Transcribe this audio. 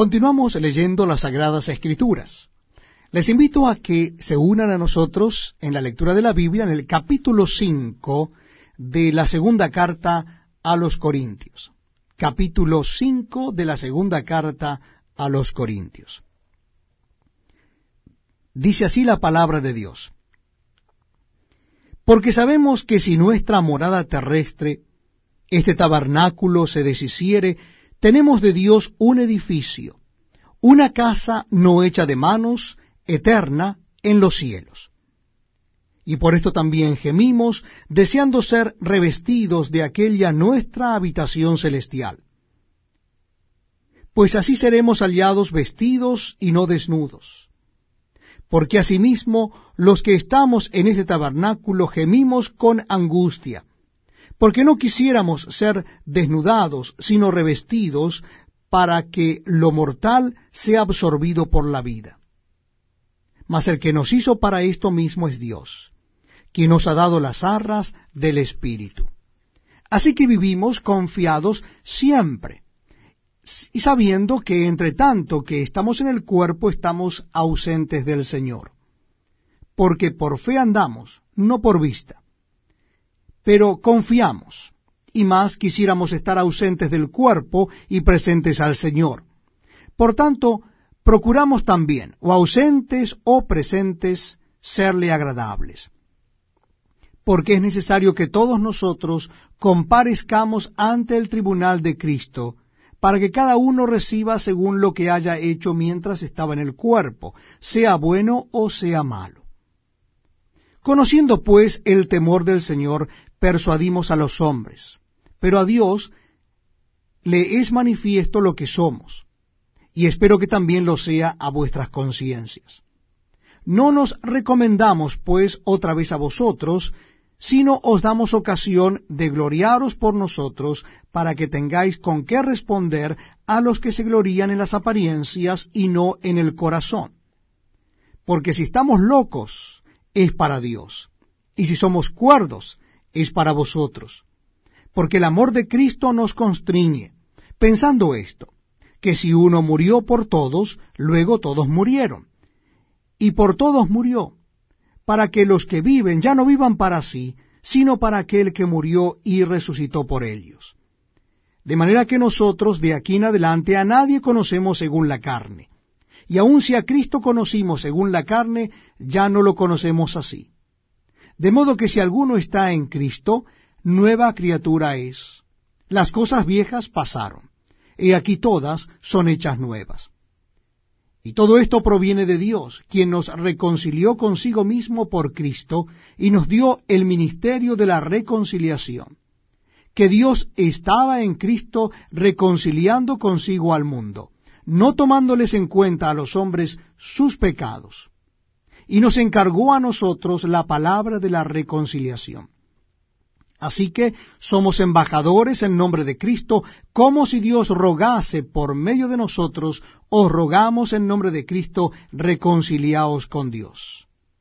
Continuamos leyendo las Sagradas Escrituras. Les invito a que se unan a nosotros en la lectura de la Biblia en el capítulo 5 de la segunda carta a los Corintios. Capítulo 5 de la segunda carta a los Corintios. Dice así la palabra de Dios. Porque sabemos que si nuestra morada terrestre, este tabernáculo se deshiciere, tenemos de Dios un edificio, una casa no hecha de manos, eterna en los cielos. Y por esto también gemimos, deseando ser revestidos de aquella nuestra habitación celestial. Pues así seremos hallados vestidos y no desnudos. Porque asimismo los que estamos en este tabernáculo gemimos con angustia, porque no quisiéramos ser desnudados, sino revestidos, para que lo mortal sea absorbido por la vida. Mas el que nos hizo para esto mismo es Dios, quien nos ha dado las arras del Espíritu. Así que vivimos confiados siempre, y sabiendo que entre tanto que estamos en el cuerpo estamos ausentes del Señor. Porque por fe andamos, no por vista pero confiamos, y más quisiéramos estar ausentes del cuerpo y presentes al Señor. Por tanto, procuramos también, o ausentes o presentes, serle agradables. Porque es necesario que todos nosotros comparezcamos ante el tribunal de Cristo, para que cada uno reciba según lo que haya hecho mientras estaba en el cuerpo, sea bueno o sea malo. Conociendo pues el temor del Señor, persuadimos a los hombres, pero a Dios le es manifiesto lo que somos, y espero que también lo sea a vuestras conciencias. No nos recomendamos, pues, otra vez a vosotros, sino os damos ocasión de gloriaros por nosotros, para que tengáis con qué responder a los que se glorían en las apariencias y no en el corazón. Porque si estamos locos, es para Dios, y si somos cuerdos, es para vosotros. Porque el amor de Cristo nos constriñe, pensando esto, que si uno murió por todos, luego todos murieron. Y por todos murió, para que los que viven ya no vivan para sí, sino para aquel que murió y resucitó por ellos. De manera que nosotros de aquí en adelante a nadie conocemos según la carne. Y aun si a Cristo conocimos según la carne, ya no lo conocemos así. De modo que si alguno está en Cristo, nueva criatura es. Las cosas viejas pasaron, y aquí todas son hechas nuevas. Y todo esto proviene de Dios, quien nos reconcilió consigo mismo por Cristo y nos dio el ministerio de la reconciliación, que Dios estaba en Cristo reconciliando consigo al mundo, no tomándoles en cuenta a los hombres sus pecados y nos encargó a nosotros la palabra de la reconciliación. Así que somos embajadores en nombre de Cristo, como si Dios rogase por medio de nosotros, os rogamos en nombre de Cristo, reconciliaos con Dios.